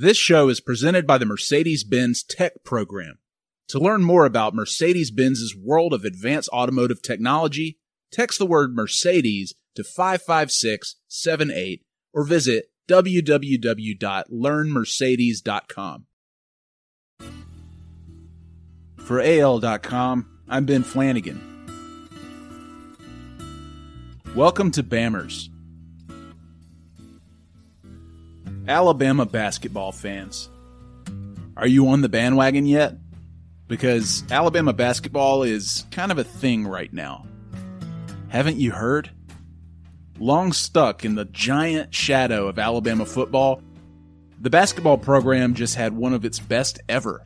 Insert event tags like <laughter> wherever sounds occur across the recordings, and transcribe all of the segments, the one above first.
This show is presented by the Mercedes Benz Tech Program. To learn more about Mercedes Benz's world of advanced automotive technology, text the word Mercedes to 55678 or visit www.learnmercedes.com. For AL.com, I'm Ben Flanagan. Welcome to Bammers. Alabama basketball fans. Are you on the bandwagon yet? Because Alabama basketball is kind of a thing right now. Haven't you heard? Long stuck in the giant shadow of Alabama football, the basketball program just had one of its best ever,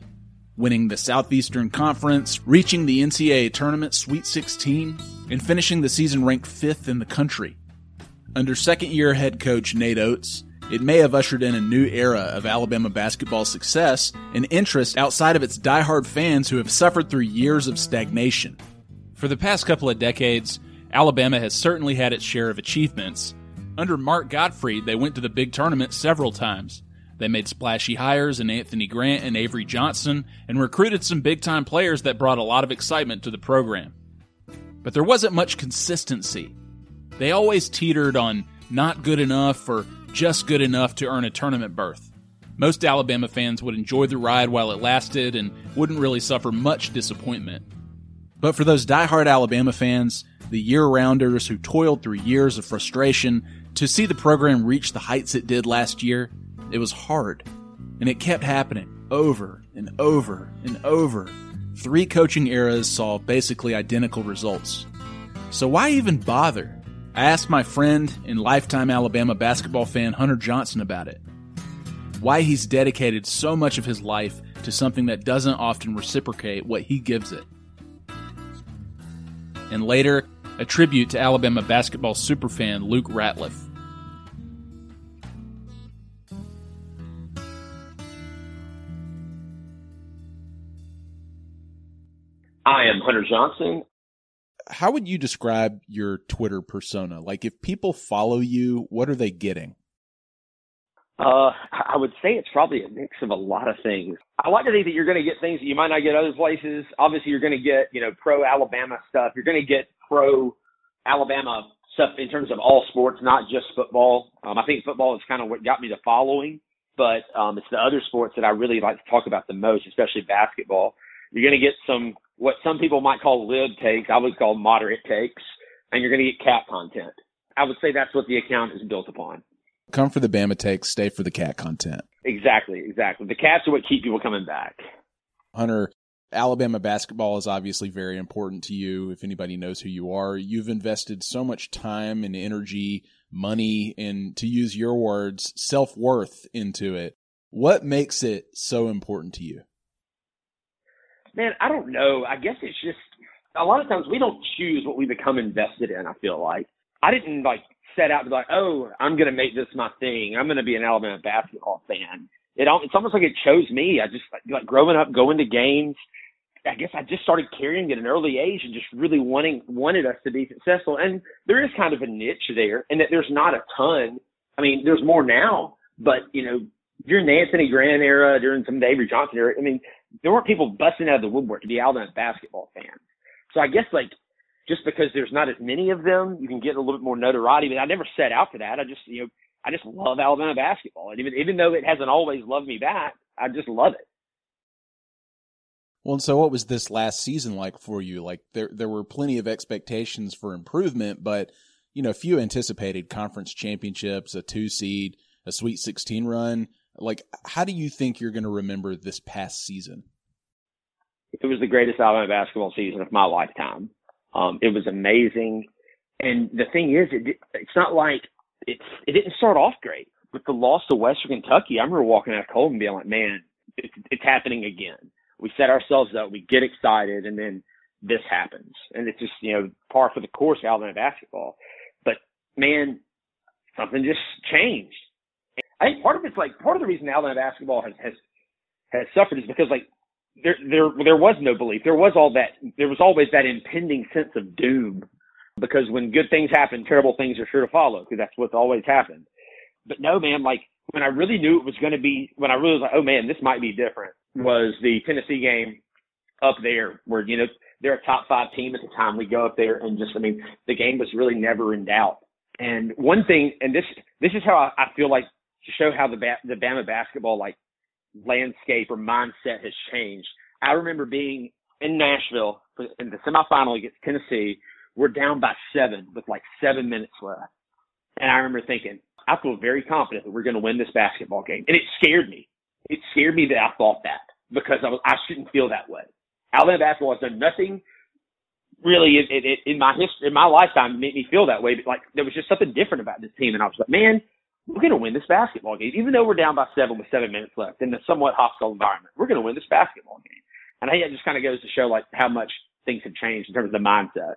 winning the Southeastern Conference, reaching the NCAA Tournament Sweet 16, and finishing the season ranked fifth in the country. Under second year head coach Nate Oats, it may have ushered in a new era of Alabama basketball success and interest outside of its diehard fans who have suffered through years of stagnation. For the past couple of decades, Alabama has certainly had its share of achievements. Under Mark Gottfried, they went to the big tournament several times. They made splashy hires in Anthony Grant and Avery Johnson and recruited some big time players that brought a lot of excitement to the program. But there wasn't much consistency. They always teetered on not good enough or just good enough to earn a tournament berth. Most Alabama fans would enjoy the ride while it lasted and wouldn't really suffer much disappointment. But for those die-hard Alabama fans, the year rounders who toiled through years of frustration, to see the program reach the heights it did last year, it was hard. And it kept happening over and over and over. Three coaching eras saw basically identical results. So why even bother? I asked my friend and lifetime Alabama basketball fan Hunter Johnson about it. Why he's dedicated so much of his life to something that doesn't often reciprocate what he gives it. And later, a tribute to Alabama basketball superfan Luke Ratliff. I am Hunter Johnson how would you describe your Twitter persona? Like, if people follow you, what are they getting? Uh, I would say it's probably a mix of a lot of things. I like to think that you're going to get things that you might not get other places. Obviously, you're going to get, you know, pro Alabama stuff. You're going to get pro Alabama stuff in terms of all sports, not just football. Um, I think football is kind of what got me the following, but um, it's the other sports that I really like to talk about the most, especially basketball. You're going to get some what some people might call lib takes. I would call moderate takes, and you're going to get cat content. I would say that's what the account is built upon. Come for the Bama takes, stay for the cat content. Exactly, exactly. The cats are what keep people coming back. Hunter, Alabama basketball is obviously very important to you. If anybody knows who you are, you've invested so much time and energy, money, and to use your words, self worth into it. What makes it so important to you? Man, I don't know. I guess it's just a lot of times we don't choose what we become invested in. I feel like I didn't like set out to be like, oh, I'm going to make this my thing. I'm going to be an Alabama basketball fan. It all, it's almost like it chose me. I just like, like growing up, going to games. I guess I just started carrying at an early age and just really wanting wanted us to be successful. And there is kind of a niche there, and that there's not a ton. I mean, there's more now, but you know, during the Anthony Grant era, during some Avery Johnson era, I mean, there weren't people busting out of the woodwork to be Alabama basketball fans. So I guess like just because there's not as many of them, you can get a little bit more notoriety. But I never set out for that. I just you know I just love Alabama basketball, and even even though it hasn't always loved me back, I just love it. Well, so what was this last season like for you? Like there there were plenty of expectations for improvement, but you know, few anticipated conference championships, a two seed, a Sweet 16 run. Like, how do you think you're going to remember this past season? It was the greatest Alabama basketball season of my lifetime. Um, it was amazing, and the thing is, it, it's not like it's it didn't start off great. With the loss to Western Kentucky, I remember walking out of and being like, "Man, it's, it's happening again." We set ourselves up, we get excited, and then this happens, and it's just you know par for the course of Alabama basketball. But man, something just changed I think part of it's like part of the reason Alabama basketball has has has suffered is because like there there there was no belief. There was all that there was always that impending sense of doom because when good things happen, terrible things are sure to follow because that's what's always happened. But no, man, like when I really knew it was going to be, when I really was like, oh man, this might be different, was the Tennessee game up there where, you know, they're a top five team at the time. We go up there and just, I mean, the game was really never in doubt. And one thing, and this, this is how I, I feel like to show how the, the Bama basketball, like landscape or mindset has changed. I remember being in Nashville in the semifinal against Tennessee. We're down by seven with like seven minutes left. And I remember thinking, I feel very confident that we're going to win this basketball game. And it scared me. It scared me that I thought that because I was, I shouldn't feel that way. Alabama basketball has done nothing really in, in, in my history, in my lifetime to make me feel that way. But like there was just something different about this team. And I was like, man, we're going to win this basketball game. Even though we're down by seven with seven minutes left in a somewhat hostile environment, we're going to win this basketball game. And I think it just kind of goes to show like how much things have changed in terms of the mindset.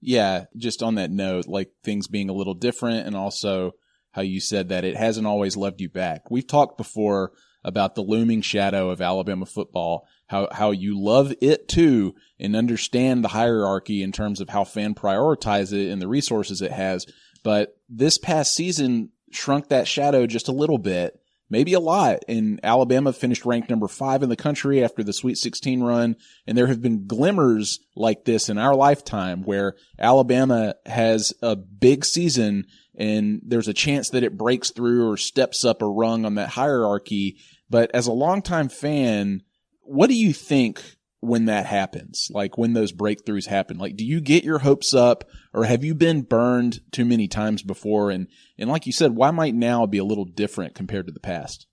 Yeah, just on that note, like things being a little different and also how you said that it hasn't always loved you back. We've talked before about the looming shadow of Alabama football, how, how you love it too and understand the hierarchy in terms of how fan prioritize it and the resources it has. But this past season shrunk that shadow just a little bit maybe a lot. And Alabama finished ranked number five in the country after the Sweet 16 run. And there have been glimmers like this in our lifetime where Alabama has a big season and there's a chance that it breaks through or steps up a rung on that hierarchy. But as a longtime fan, what do you think when that happens? Like when those breakthroughs happen? Like, do you get your hopes up or have you been burned too many times before? And, and like you said, why might now be a little different compared to the past?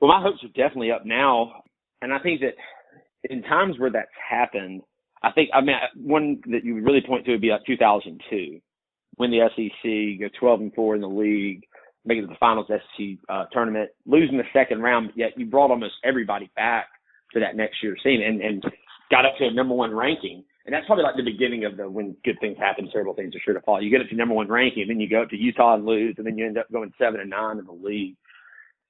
Well, my hopes are definitely up now. And I think that in times where that's happened, I think, I mean, one that you would really point to would be like 2002, when the SEC, go 12 and 4 in the league, make it to the finals SEC uh, tournament, losing the second round, yet you brought almost everybody back for that next year's team and, and got up to a number one ranking. And that's probably like the beginning of the when good things happen, terrible things are sure to follow. You get up to number one ranking, and then you go up to Utah and lose, and then you end up going seven and nine in the league.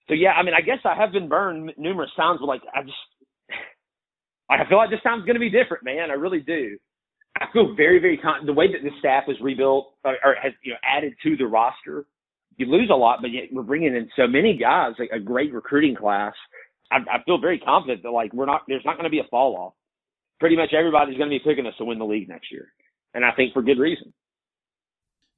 So yeah, I mean, I guess I have been burned numerous times, but like I just, <sighs> I feel like this time's going to be different, man. I really do. I feel very, very con- the way that the staff is rebuilt or, or has you know added to the roster. You lose a lot, but yet we're bringing in so many guys, like a great recruiting class I, I feel very confident that like we're not there's not going to be a fall off. Pretty much everybody's going to be picking us to win the league next year, and I think for good reason.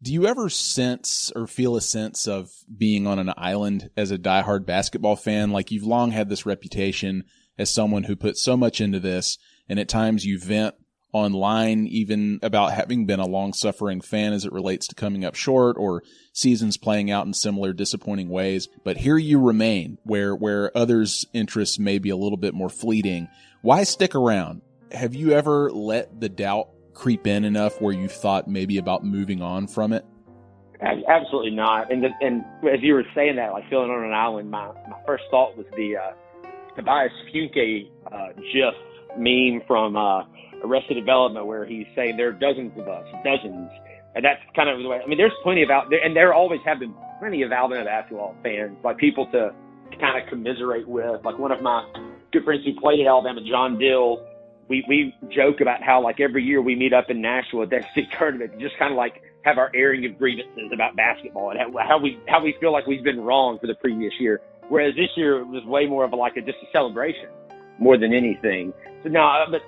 Do you ever sense or feel a sense of being on an island as a diehard basketball fan? Like you've long had this reputation as someone who put so much into this, and at times you vent online even about having been a long suffering fan as it relates to coming up short or seasons playing out in similar disappointing ways. But here you remain where, where others' interests may be a little bit more fleeting. Why stick around? Have you ever let the doubt creep in enough where you thought maybe about moving on from it? Absolutely not. And the, and as you were saying that, like feeling on an island, my, my first thought was the uh, Tobias Funke uh, GIF meme from uh, Arrested Development where he's saying there are dozens of us, dozens. And that's kind of the way, I mean, there's plenty of out there, and there always have been plenty of Alabama basketball fans, like people to kind of commiserate with. Like one of my good friends who played at Alabama, John Dill, we, we joke about how like every year we meet up in Nashville at that state tournament, and just kind of like have our airing of grievances about basketball and how we, how we feel like we've been wrong for the previous year. Whereas this year it was way more of a, like a, just a celebration more than anything. So now, uh, but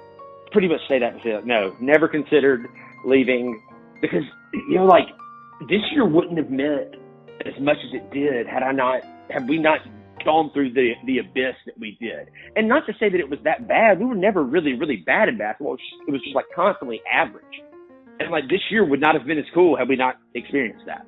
pretty much say that and no, never considered leaving because, you know, like this year wouldn't have meant as much as it did had I not, had we not gone through the, the abyss that we did. And not to say that it was that bad. We were never really, really bad in basketball. It was just like constantly average. And like this year would not have been as cool had we not experienced that.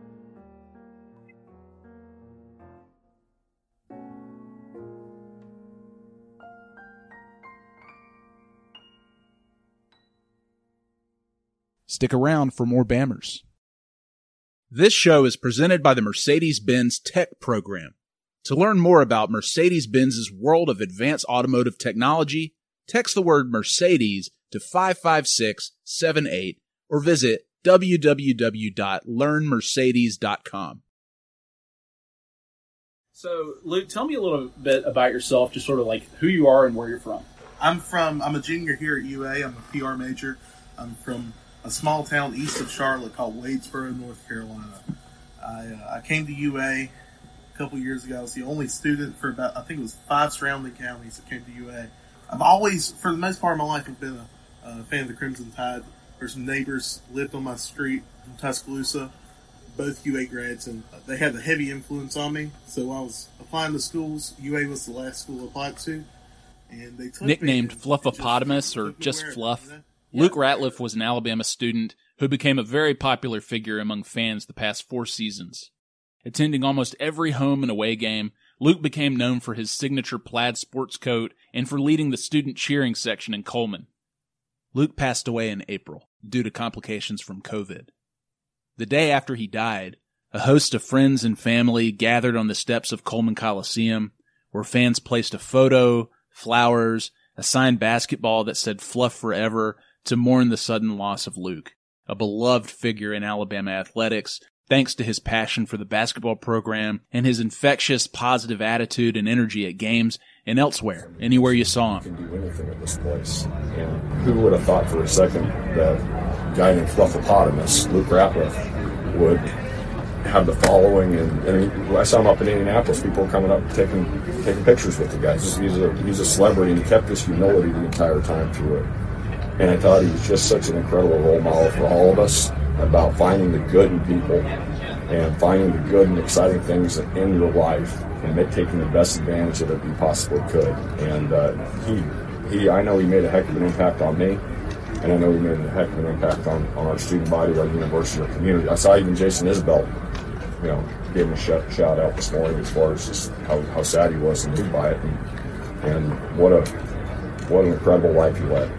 Stick around for more Bammers. This show is presented by the Mercedes Benz Tech Program. To learn more about Mercedes Benz's world of advanced automotive technology, text the word Mercedes to 55678 or visit www.learnmercedes.com. So, Luke, tell me a little bit about yourself, just sort of like who you are and where you're from. I'm from, I'm a junior here at UA. I'm a PR major. I'm from a small town east of Charlotte called Wadesboro, North Carolina. I uh, I came to UA a couple years ago. I was the only student for about I think it was five surrounding counties that came to UA. I've always, for the most part of my life, I've been a, fan of the Crimson Tide. There's some neighbors lived on my street in Tuscaloosa, both UA grads, and they had a heavy influence on me. So I was applying to schools. UA was the last school I applied to, and they took Nicknamed Fluffopotamus just or just Fluff, you know? Luke Ratliff was an Alabama student who became a very popular figure among fans the past four seasons. Attending almost every home and away game, Luke became known for his signature plaid sports coat and for leading the student cheering section in Coleman. Luke passed away in April due to complications from COVID. The day after he died, a host of friends and family gathered on the steps of Coleman Coliseum, where fans placed a photo, flowers, a signed basketball that said Fluff Forever to mourn the sudden loss of Luke, a beloved figure in Alabama athletics, thanks to his passion for the basketball program and his infectious positive attitude and energy at games and elsewhere, anywhere you saw him. can do anything at this place. And who would have thought for a second that a guy named Fluffopotamus, Luke Ratliff, would have the following? And, and I saw him up in Indianapolis. People were coming up taking taking pictures with the guy. He's, he's a he's a celebrity, and he kept his humility the entire time through it. And I thought he was just such an incredible role model for all of us about finding the good in people and finding the good and exciting things in your life and taking the best advantage of it you possibly could. And uh, he, he, I know he made a heck of an impact on me, and I know he made a heck of an impact on, on our student body, our university, our community. I saw even Jason Isbell, you know, gave him a shout, shout out this morning as far as just how, how sad he was and moved by it, and, and what a what an incredible life he led.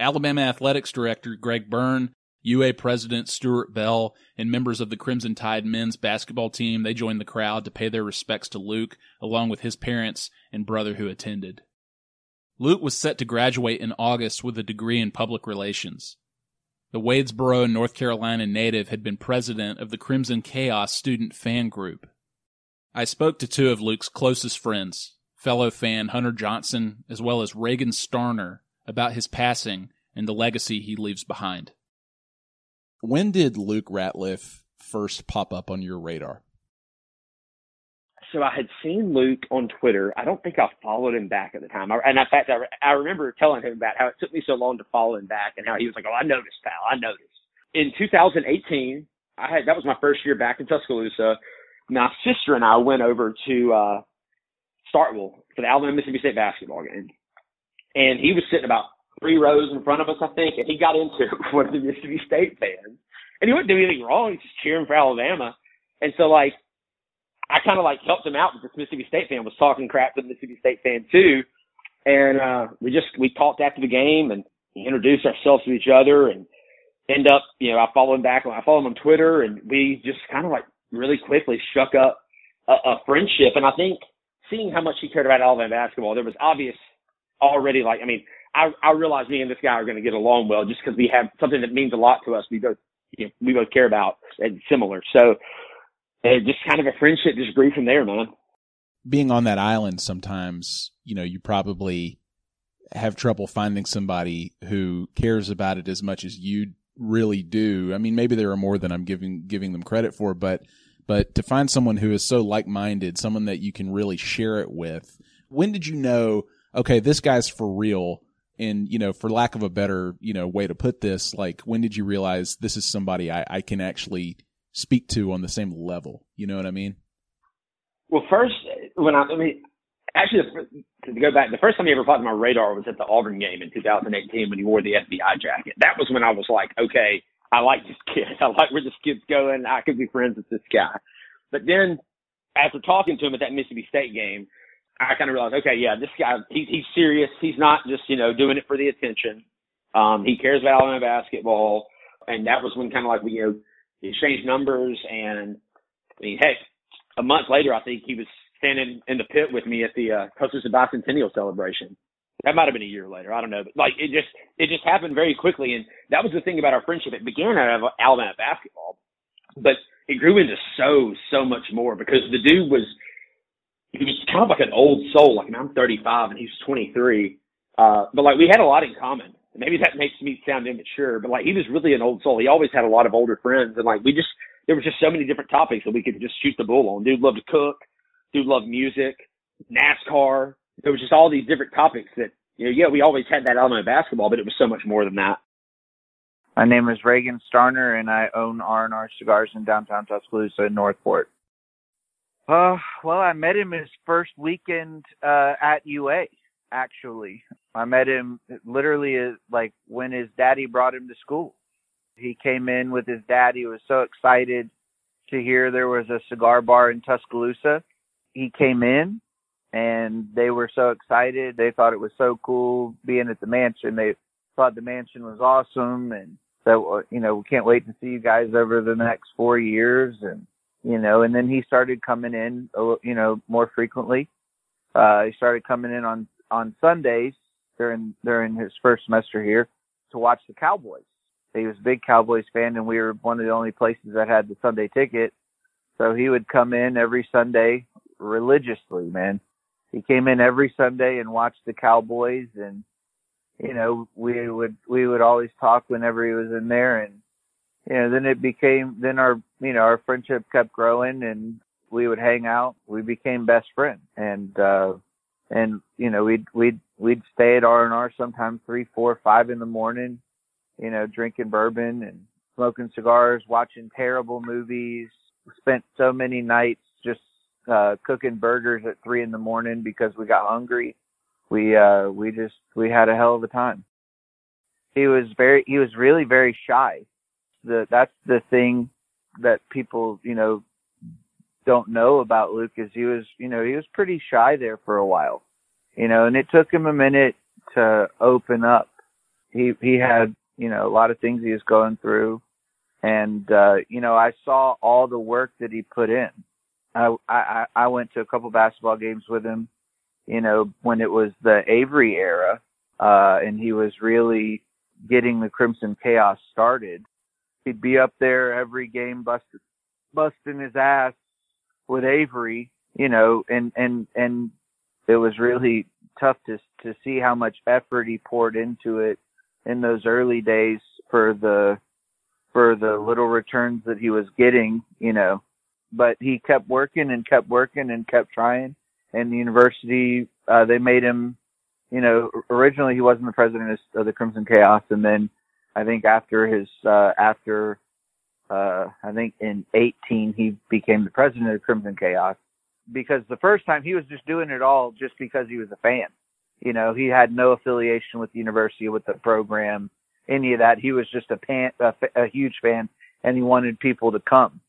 Alabama Athletics Director Greg Byrne, UA President Stuart Bell, and members of the Crimson Tide men's basketball team, they joined the crowd to pay their respects to Luke, along with his parents and brother who attended. Luke was set to graduate in August with a degree in public relations. The Wadesboro, North Carolina native had been president of the Crimson Chaos student fan group. I spoke to two of Luke's closest friends, fellow fan Hunter Johnson, as well as Reagan Starner, about his passing and the legacy he leaves behind. When did Luke Ratliff first pop up on your radar? so I had seen Luke on Twitter. I don't think I followed him back at the time. I, and in fact, I, I remember telling him about how it took me so long to follow him back, and how he was like, "Oh, I noticed, pal. I noticed." In 2018, I had that was my first year back in Tuscaloosa. My sister and I went over to uh, Starkville for the Alabama Mississippi State basketball game, and he was sitting about three rows in front of us, I think, and he got into <laughs> one of the Mississippi State fans, and he wouldn't do anything wrong. He's just cheering for Alabama, and so like I kind of like helped him out with this Mississippi State fan was talking crap to the Mississippi State fan too. And, uh, we just, we talked after the game and introduced ourselves to each other and end up, you know, I follow him back, I follow him on Twitter and we just kind of like really quickly struck up a, a friendship. And I think seeing how much he cared about Alabama basketball, there was obvious already like, I mean, I, I realized me and this guy are going to get along well just because we have something that means a lot to us. We both, you know, we both care about and similar. So, and just kind of a friendship just grew from there, man. Being on that island sometimes, you know, you probably have trouble finding somebody who cares about it as much as you really do. I mean, maybe there are more than I'm giving giving them credit for, but but to find someone who is so like-minded, someone that you can really share it with. When did you know, okay, this guy's for real? And, you know, for lack of a better, you know, way to put this, like when did you realize this is somebody I, I can actually speak to on the same level? You know what I mean? Well, first, when I, I mean, actually, to go back, the first time he ever popped my radar was at the Auburn game in 2018 when he wore the FBI jacket. That was when I was like, okay, I like this kid. <laughs> I like where this kid's going. I could be friends with this guy. But then after talking to him at that Mississippi State game, I kind of realized, okay, yeah, this guy, he, he's serious. He's not just, you know, doing it for the attention. Um, he cares about Alabama basketball. And that was when kind of like we, you know, exchanged numbers. And I mean, heck, a month later, I think he was standing in the pit with me at the uh, Tuscaloosa Bicentennial celebration. That might have been a year later. I don't know, but like it just it just happened very quickly, and that was the thing about our friendship. It began out of Alabama basketball, but it grew into so so much more because the dude was he was kind of like an old soul. Like I'm 35 and he's 23, uh, but like we had a lot in common. Maybe that makes me sound immature, but like he was really an old soul. He always had a lot of older friends, and like we just there was just so many different topics that we could just shoot the bull on. Dude loved to cook. Dude loved music, NASCAR. There was just all these different topics that, you know, yeah, we always had that element of basketball, but it was so much more than that. My name is Reagan Starner, and I own R&R Cigars in downtown Tuscaloosa Northport. Uh, well, I met him his first weekend uh, at UA. Actually, I met him literally uh, like when his daddy brought him to school. He came in with his dad. He was so excited to hear there was a cigar bar in Tuscaloosa. He came in and they were so excited. They thought it was so cool being at the mansion. They thought the mansion was awesome and so uh, you know we can't wait to see you guys over the next four years and you know and then he started coming in you know more frequently. Uh he started coming in on on sundays during during his first semester here to watch the cowboys. He was a big cowboys fan and we were one of the only places that had the sunday ticket. So he would come in every sunday religiously man. He came in every sunday and watched the cowboys and you know, we would we would always talk whenever he was in there, and you know, then it became then our you know our friendship kept growing, and we would hang out. We became best friends, and uh, and you know we'd we'd we'd stay at R and R sometimes three, four, five in the morning, you know, drinking bourbon and smoking cigars, watching terrible movies. Spent so many nights just uh cooking burgers at three in the morning because we got hungry we uh we just we had a hell of a time. He was very he was really very shy. The that's the thing that people, you know, don't know about Luke is he was, you know, he was pretty shy there for a while. You know, and it took him a minute to open up. He he had, you know, a lot of things he was going through and uh, you know, I saw all the work that he put in. I I I went to a couple basketball games with him you know, when it was the Avery era, uh, and he was really getting the Crimson Chaos started. He'd be up there every game, busting, busting his ass with Avery, you know, and, and, and it was really tough to, to see how much effort he poured into it in those early days for the, for the little returns that he was getting, you know, but he kept working and kept working and kept trying and the university uh, they made him you know originally he wasn't the president of the crimson chaos and then i think after his uh after uh i think in 18 he became the president of crimson chaos because the first time he was just doing it all just because he was a fan. You know he had no affiliation with the university with the program any of that. He was just a pan a, a huge fan and he wanted people to come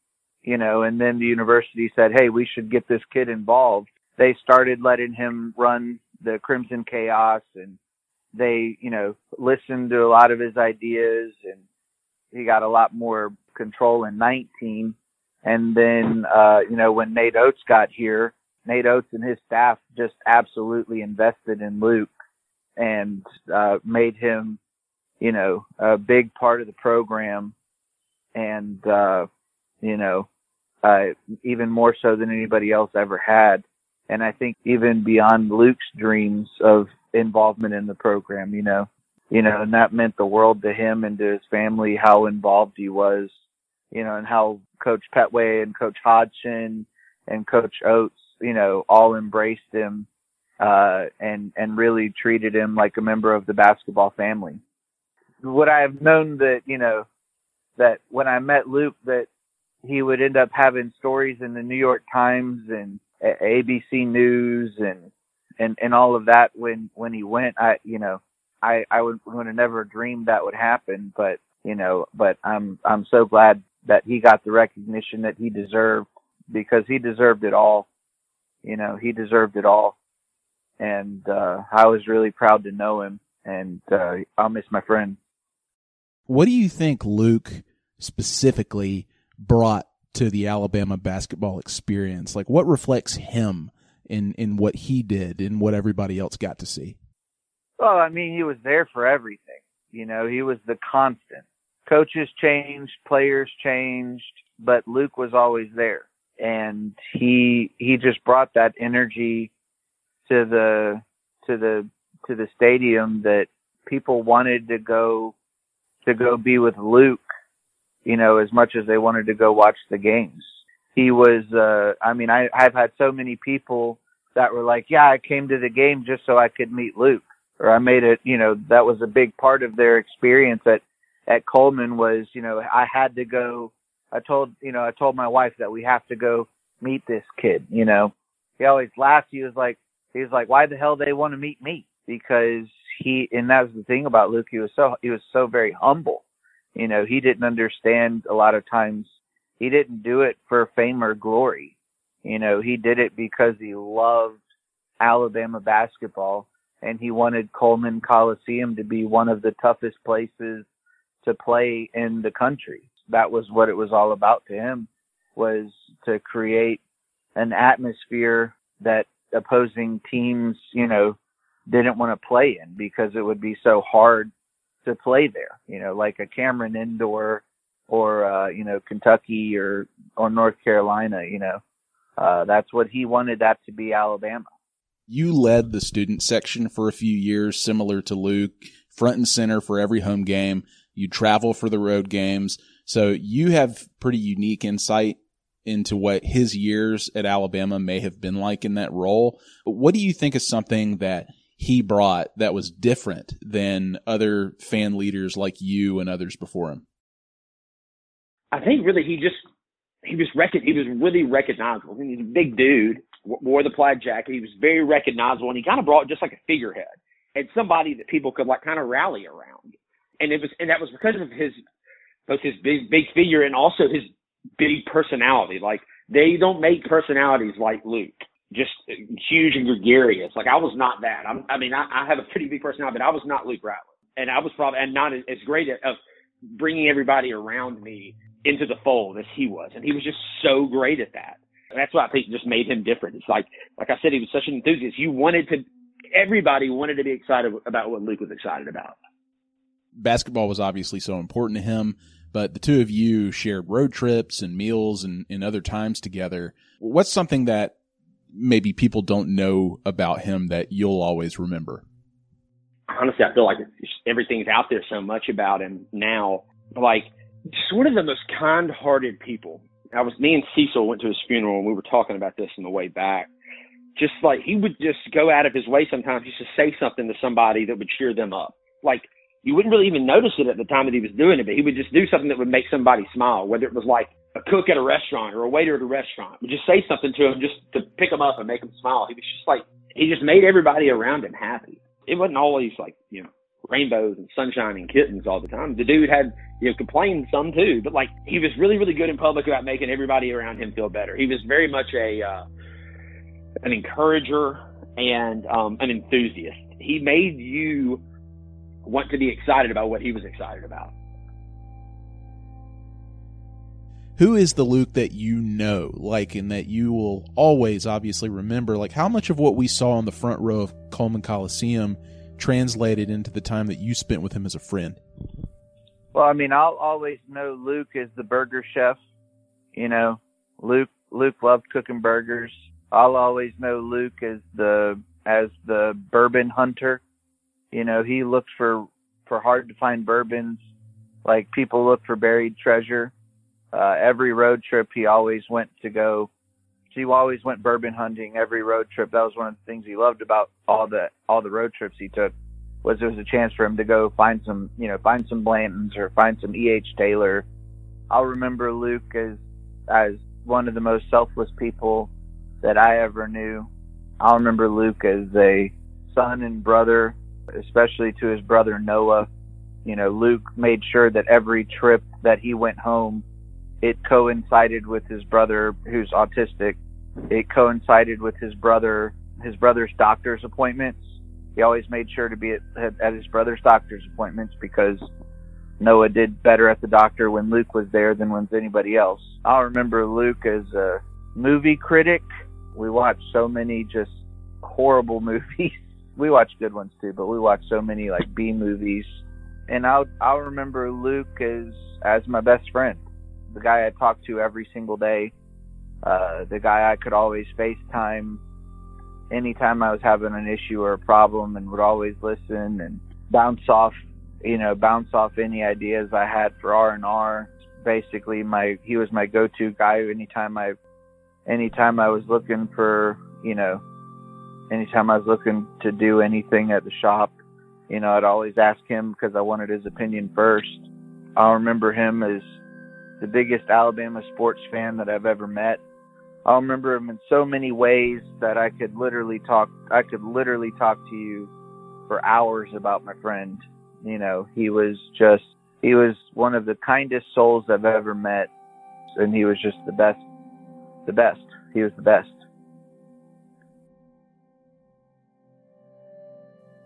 you know and then the university said hey we should get this kid involved. They started letting him run the Crimson Chaos and they, you know, listened to a lot of his ideas and he got a lot more control in 19. And then, uh, you know, when Nate Oats got here, Nate Oats and his staff just absolutely invested in Luke and, uh, made him, you know, a big part of the program. And, uh, you know, uh, even more so than anybody else ever had and I think even beyond Luke's dreams of involvement in the program, you know, you know, and that meant the world to him and to his family how involved he was, you know, and how Coach Pettway and Coach Hodgson and Coach Oats, you know, all embraced him uh and and really treated him like a member of the basketball family. Would I have known that, you know, that when I met Luke that he would end up having stories in the New York Times and ABC News and and and all of that when when he went. I you know I I would would have never dreamed that would happen, but you know, but I'm I'm so glad that he got the recognition that he deserved because he deserved it all. You know, he deserved it all. And uh I was really proud to know him and uh I'll miss my friend. What do you think Luke specifically brought to the Alabama basketball experience? Like what reflects him in in what he did and what everybody else got to see? Well, I mean, he was there for everything. You know, he was the constant. Coaches changed, players changed, but Luke was always there. And he he just brought that energy to the to the to the stadium that people wanted to go to go be with Luke you know, as much as they wanted to go watch the games. He was, uh, I mean, I, I've had so many people that were like, yeah, I came to the game just so I could meet Luke. Or I made it, you know, that was a big part of their experience at, at Coleman was, you know, I had to go, I told, you know, I told my wife that we have to go meet this kid, you know. He always laughed. He was like, he was like, why the hell they want to meet me? Because he, and that was the thing about Luke. He was so, he was so very humble. You know, he didn't understand a lot of times. He didn't do it for fame or glory. You know, he did it because he loved Alabama basketball and he wanted Coleman Coliseum to be one of the toughest places to play in the country. That was what it was all about to him was to create an atmosphere that opposing teams, you know, didn't want to play in because it would be so hard to play there, you know, like a Cameron Indoor or uh, you know, Kentucky or or North Carolina, you know. Uh that's what he wanted that to be Alabama. You led the student section for a few years similar to Luke, front and center for every home game. You travel for the road games. So you have pretty unique insight into what his years at Alabama may have been like in that role. What do you think is something that he brought that was different than other fan leaders like you and others before him? I think really he just he was rec- he was really recognizable. Mean, he's a big dude, wore the plaid jacket. He was very recognizable, and he kind of brought just like a figurehead and somebody that people could like kind of rally around. And it was and that was because of his both his big big figure and also his big personality. Like they don't make personalities like Luke just uh, huge and gregarious. Like I was not that. I'm, I mean, I, I have a pretty big personality, but I was not Luke Ratliff, and I was probably and not as, as great at, of bringing everybody around me into the fold as he was, and he was just so great at that. And that's what I think just made him different. It's like, like I said, he was such an enthusiast. You wanted to, everybody wanted to be excited about what Luke was excited about. Basketball was obviously so important to him but the two of you shared road trips and meals and, and other times together. What's something that maybe people don't know about him that you'll always remember? Honestly, I feel like everything's out there so much about him now. Like, sort of the most kind-hearted people. I was me and Cecil went to his funeral and we were talking about this on the way back. Just like he would just go out of his way sometimes just to say something to somebody that would cheer them up. Like you wouldn't really even notice it at the time that he was doing it, but he would just do something that would make somebody smile, whether it was like a cook at a restaurant or a waiter at a restaurant. Would just say something to him just to pick him up and make him smile. He was just like he just made everybody around him happy. It wasn't always like, rainbows and sunshine and kittens all the time. The dude had, you know, complained some too, but like he was really, really good in public about making everybody around him feel better. He was very much a uh an encourager and um an enthusiast. He made you want to be excited about what he was excited about. Who is the Luke that you know, like, and that you will always obviously remember? Like, how much of what we saw on the front row of Coleman Coliseum translated into the time that you spent with him as a friend? Well, I mean, I'll always know Luke as the burger chef. You know, Luke Luke loved cooking burgers. I'll always know Luke as the as the bourbon hunter. You know, he looked for for hard to find bourbons, like people look for buried treasure. Uh, every road trip, he always went to go. He always went bourbon hunting every road trip. That was one of the things he loved about all the all the road trips he took was there was a chance for him to go find some, you know, find some Blantons or find some E.H. Taylor. I'll remember Luke as as one of the most selfless people that I ever knew. I'll remember Luke as a son and brother especially to his brother Noah. You know, Luke made sure that every trip that he went home, it coincided with his brother who's autistic. It coincided with his brother, his brother's doctor's appointments. He always made sure to be at, at his brother's doctor's appointments because Noah did better at the doctor when Luke was there than when anybody else. I'll remember Luke as a movie critic. We watched so many just horrible <laughs> movies we watch good ones too, but we watched so many like B movies. And I'll I'll remember Luke as as my best friend, the guy I talked to every single day, uh, the guy I could always FaceTime anytime I was having an issue or a problem, and would always listen and bounce off, you know, bounce off any ideas I had for R and R. basically my he was my go-to guy anytime I anytime I was looking for you know anytime I was looking to do anything at the shop you know I'd always ask him because I wanted his opinion first I'll remember him as the biggest Alabama sports fan that I've ever met I'll remember him in so many ways that I could literally talk I could literally talk to you for hours about my friend you know he was just he was one of the kindest souls I've ever met, and he was just the best. The best. He was the best.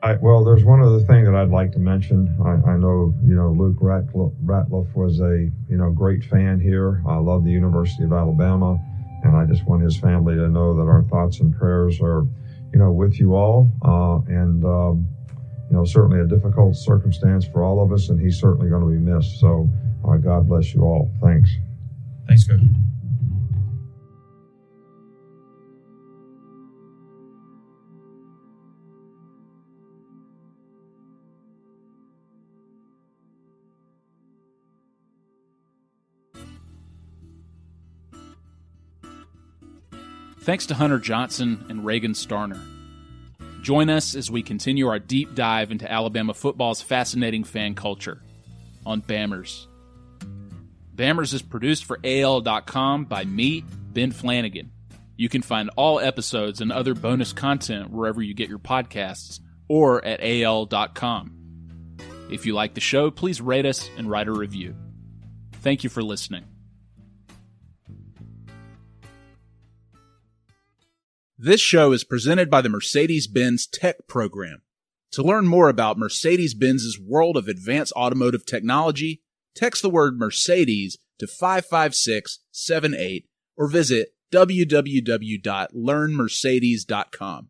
I, well, there's one other thing that I'd like to mention. I, I know, you know, Luke Ratliff was a, you know, great fan here. I love the University of Alabama, and I just want his family to know that our thoughts and prayers are, you know, with you all. Uh, and um, you know, certainly a difficult circumstance for all of us, and he's certainly going to be missed. So, uh, God bless you all. Thanks. Thanks, Coach. Thanks to Hunter Johnson and Reagan Starner. Join us as we continue our deep dive into Alabama football's fascinating fan culture on Bammers. Bammers is produced for AL.com by me, Ben Flanagan. You can find all episodes and other bonus content wherever you get your podcasts or at AL.com. If you like the show, please rate us and write a review. Thank you for listening. This show is presented by the Mercedes Benz Tech Program. To learn more about Mercedes Benz's world of advanced automotive technology, text the word Mercedes to 55678 or visit www.learnmercedes.com.